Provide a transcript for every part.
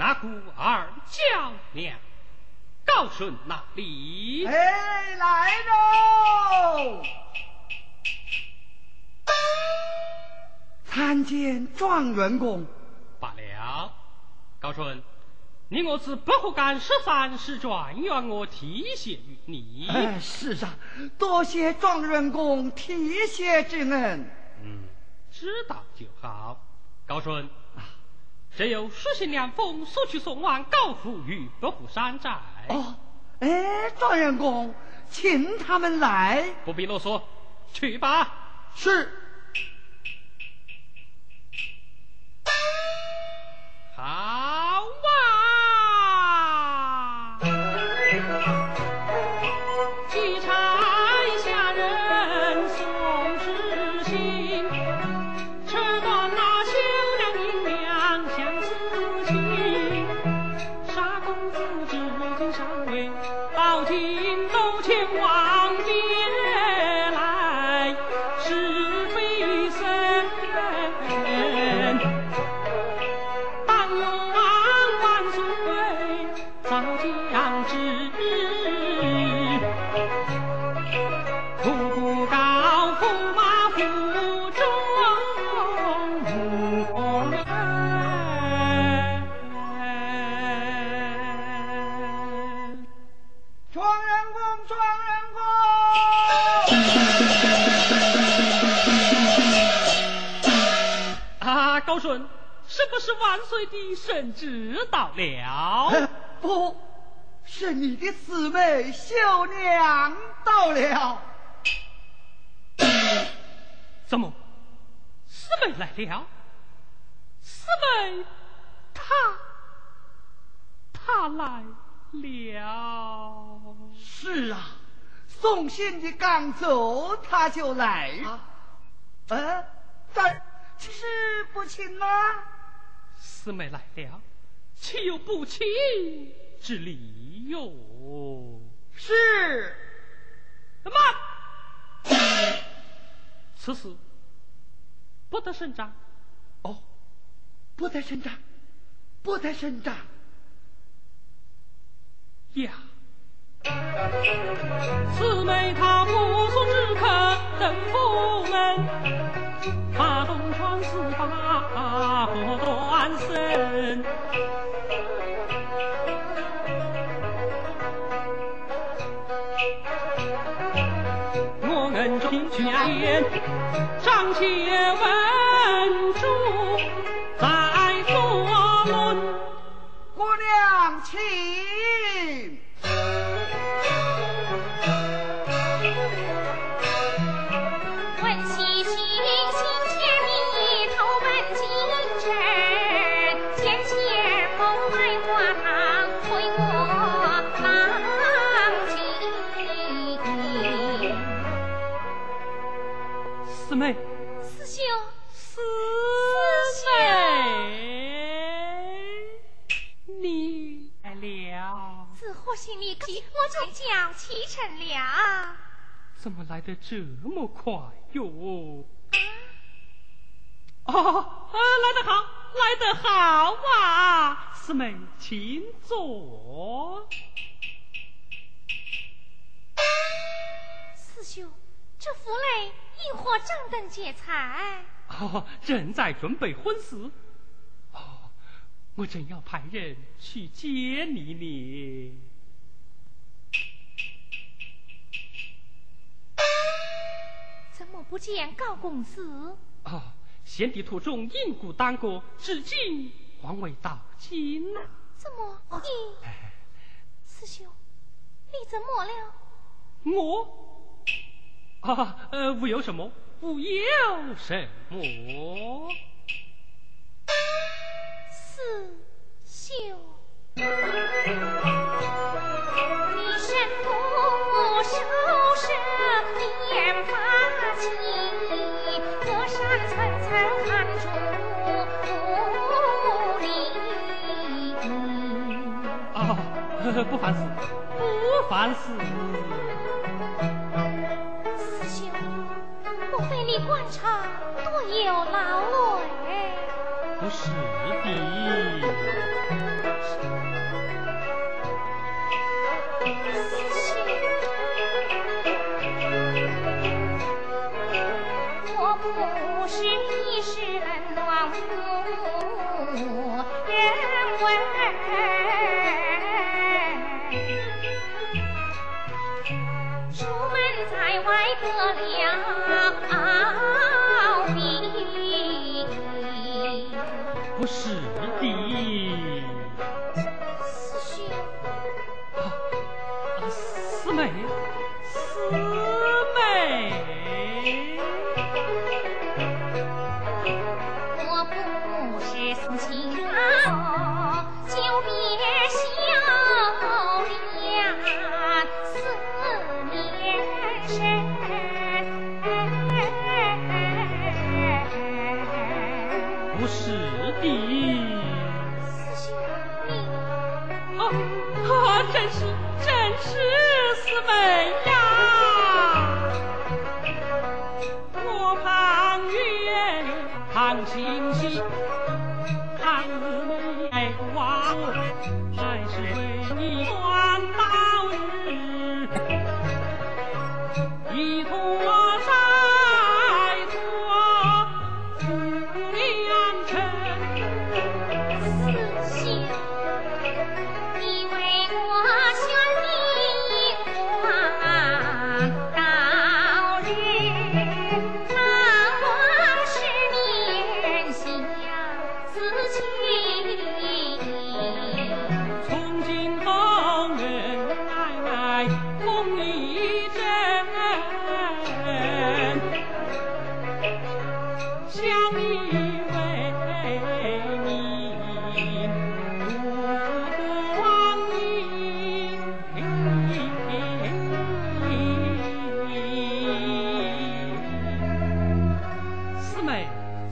那孤儿叫娘，高顺那里？哎，来喽！参见状元公。罢了，高顺，你我自不可干十三是状元，我提携于你。哎，是啊，多谢状元公提携之恩。嗯，知道就好。高顺。这有书信两封，速去送往高府与伯虎山寨。哦，哎，状元公，请他们来。不必啰嗦，去吧。是。秀娘到了。怎么，四妹来了？四妹，她，她来了。是啊，送信的刚走，她就来了。嗯，但其实不亲吗？四妹来了，岂有不亲之理哟？是。慢，此事不得声张。哦，不得伸张，不得伸张。呀，四妹她不速之客登府门，把东窗事发不断身。重见，尚且起，我就叫启程了。怎么来的这么快哟？啊，哦，呃，来得好，来得好啊！四妹，请坐。四兄，这府内引火张灯结彩。哦，正在准备婚事。哦，我正要派人去接你呢。不见高公子？哦，贤弟途中因故耽搁，至今还未到京呢。怎么你？师兄，你怎么了？我啊，呃，无有什么，无有什么。四兄，不烦事，不烦事。师兄，莫非你官场多有劳累？不是的。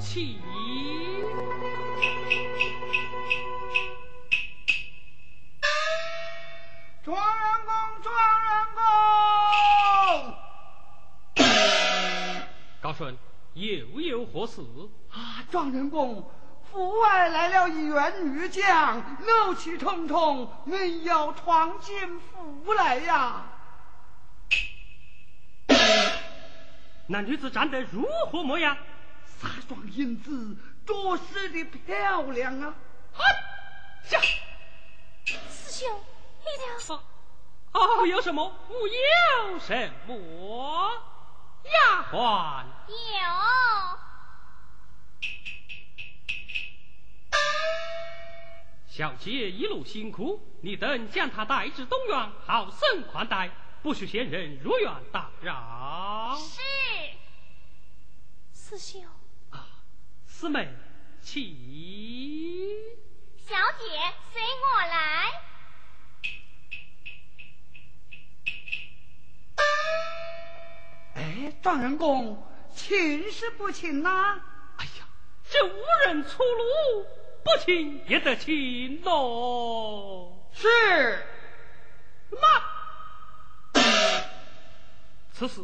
起。状元公，状元公！高顺，又有何事？啊，状元公，府外来了一员女将，怒气冲冲，硬要闯进府来呀！那女子长得如何模样？飒爽英姿，着实的漂亮啊！啊，呀，师兄，你了。啊，哦，有什么？我有什么？丫鬟，有。小姐一路辛苦，你等将她带至东院，好生款待，不许闲人如愿打扰。是。师兄，啊，四妹，起。小姐随我来。哎，状元公，请是不请呐、哎呀，这无人出路，不请也得请喽。是。妈，此事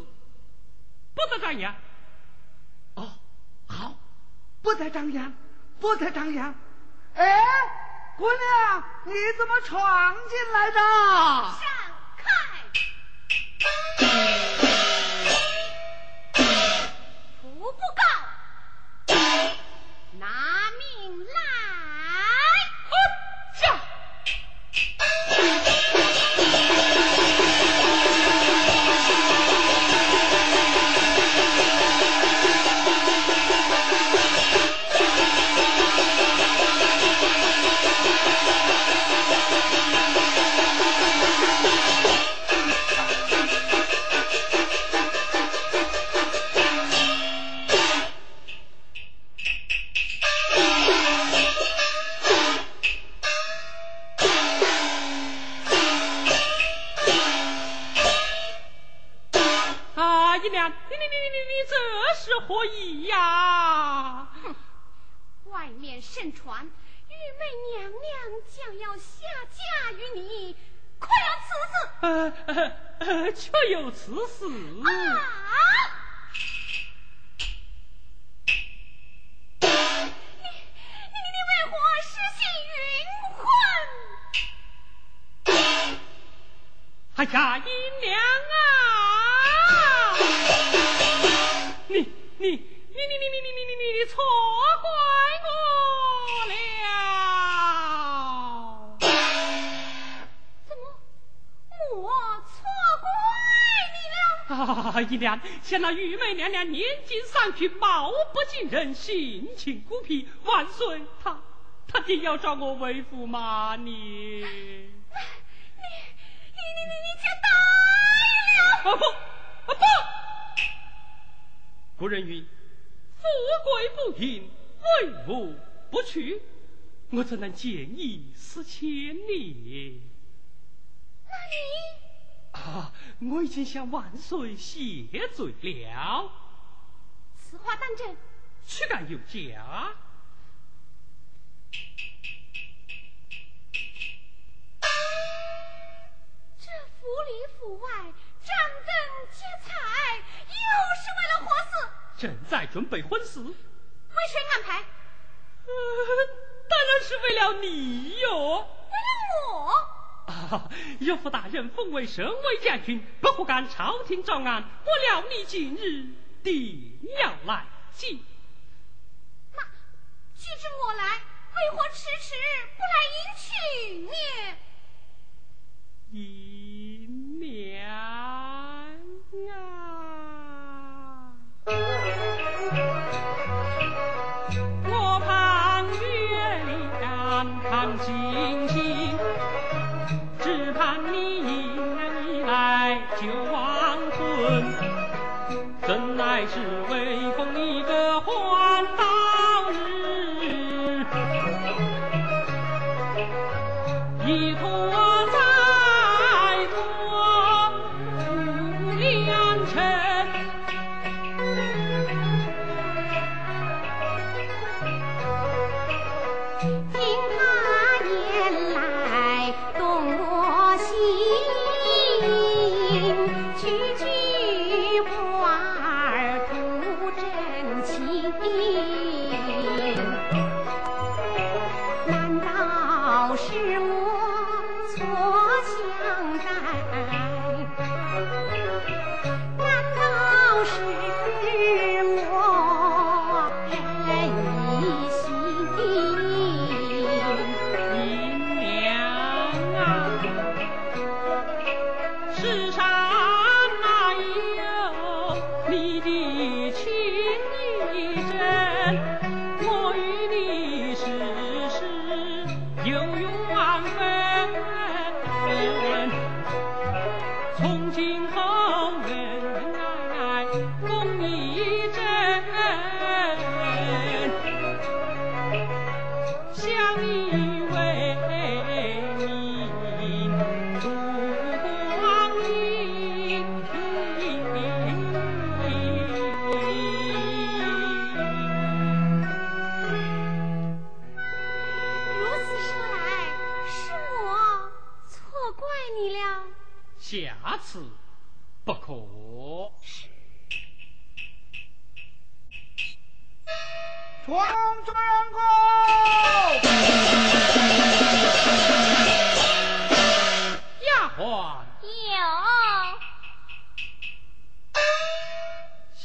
不得张扬。不得张扬，不得张扬。哎，姑娘，你怎么闯进来的？啊你你你为何失信云婚？哎呀，姨娘啊！你你你你你你你你你你错姨娘，像那玉梅娘娘年近丧去，貌不惊人，性情孤僻，万岁，她她定要找我为驸马呢。你你你你你家大了！啊不啊不！古人云：“富贵不淫，为吾不娶。”我怎能见异思迁呢？那你啊，我已经向万岁谢罪了。此话当真？岂敢有假？这府里府外张灯结彩，又是为了何事？正在准备婚事。为谁安排？当然是为了你哟！为了我？啊！岳父大人奉为神威将军，不可干朝廷诏案。不料你今日定要来见。那既知我来，为何迟迟不来迎娶呢？姨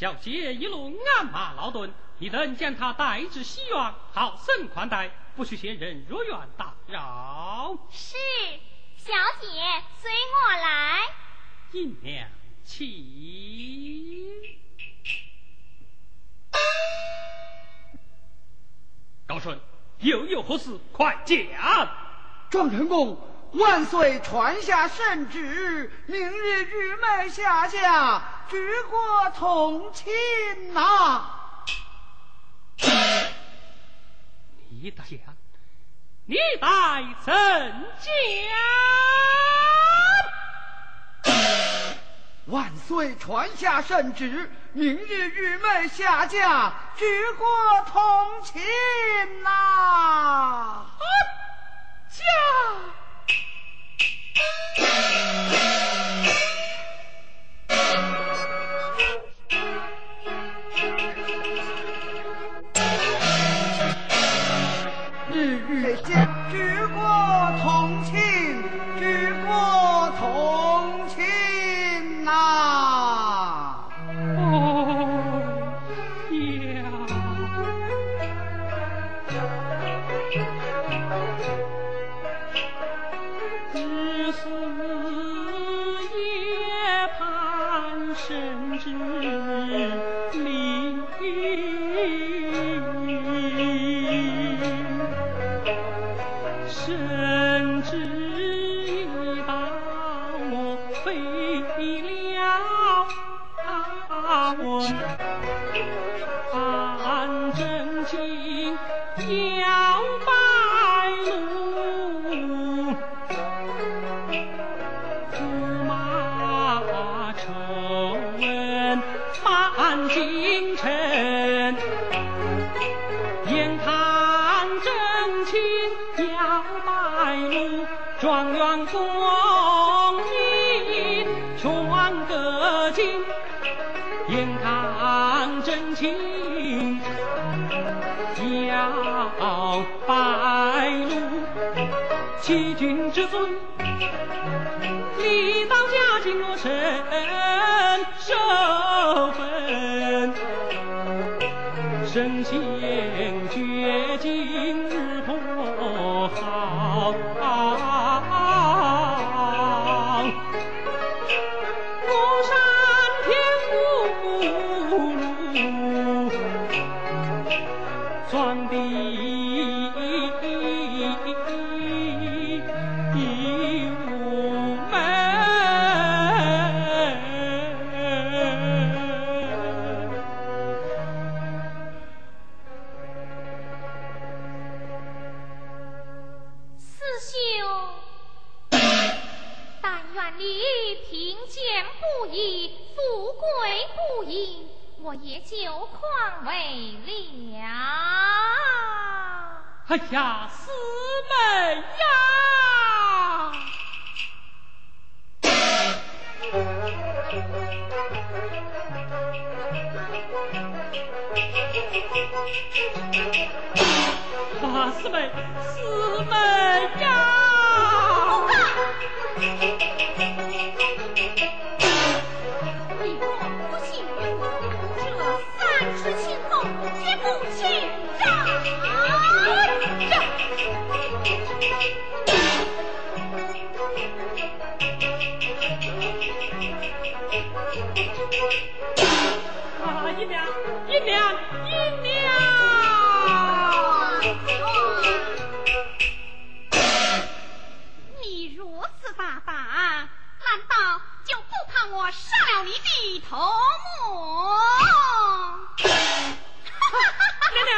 一路鞍马劳顿，你等将她带至西院，好生款待，不许闲人入院打扰。是，小姐随我来。姨娘，起。高顺，又有何事？快讲。庄成功。万岁传下圣旨，明日玉梅下嫁，举国同庆呐！你大将，你待怎讲？万岁传下圣旨，明日玉妹下嫁，举国同庆呐！是。满京哎呀，师妹呀！啊，师妹，师妹呀！姨娘，姨娘，姨娘！你如此大胆，难道就不怕我杀了你的头目？娘娘，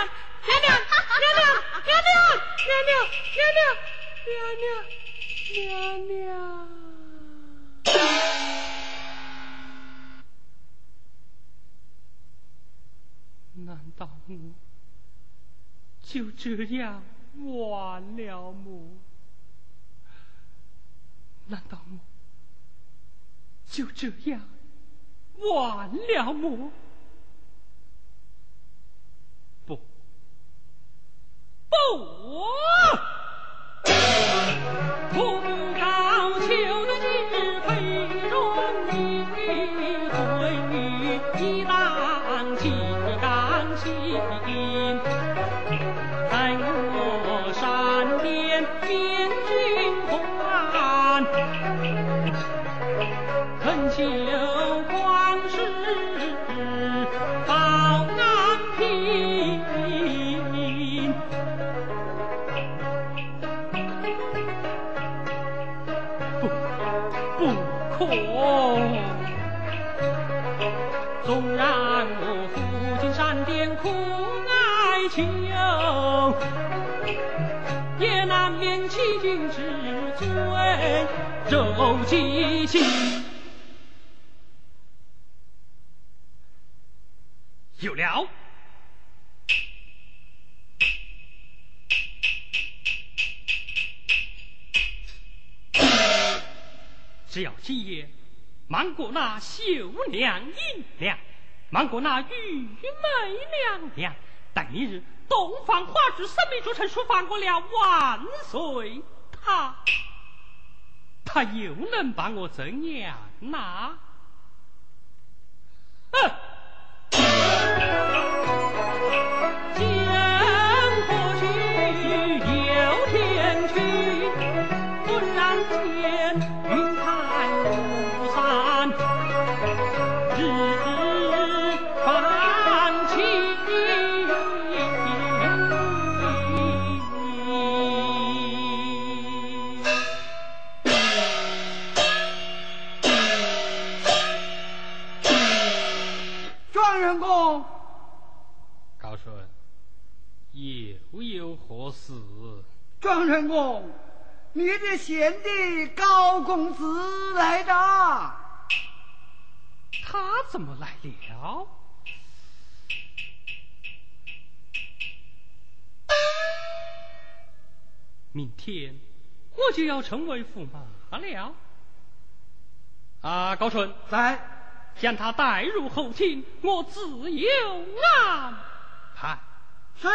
娘娘，娘娘，娘娘，娘娘，娘娘，娘娘，娘娘。难道就这样完了么？难道就这样完了么？不，不，苦哀求，也难免欺君之罪，骤其心。有了。只要今夜瞒过那秀娘、银娘，瞒过那玉梅娘娘，等明日东方华主神秘主城书放过了万岁，他他又能把我怎样那？哼！庄人公，高顺，又有何事？庄成公，你的贤弟高公子来着。他怎么来了？明天我就要成为驸马了。啊，高顺在，将他带入后厅，我自有安排。是。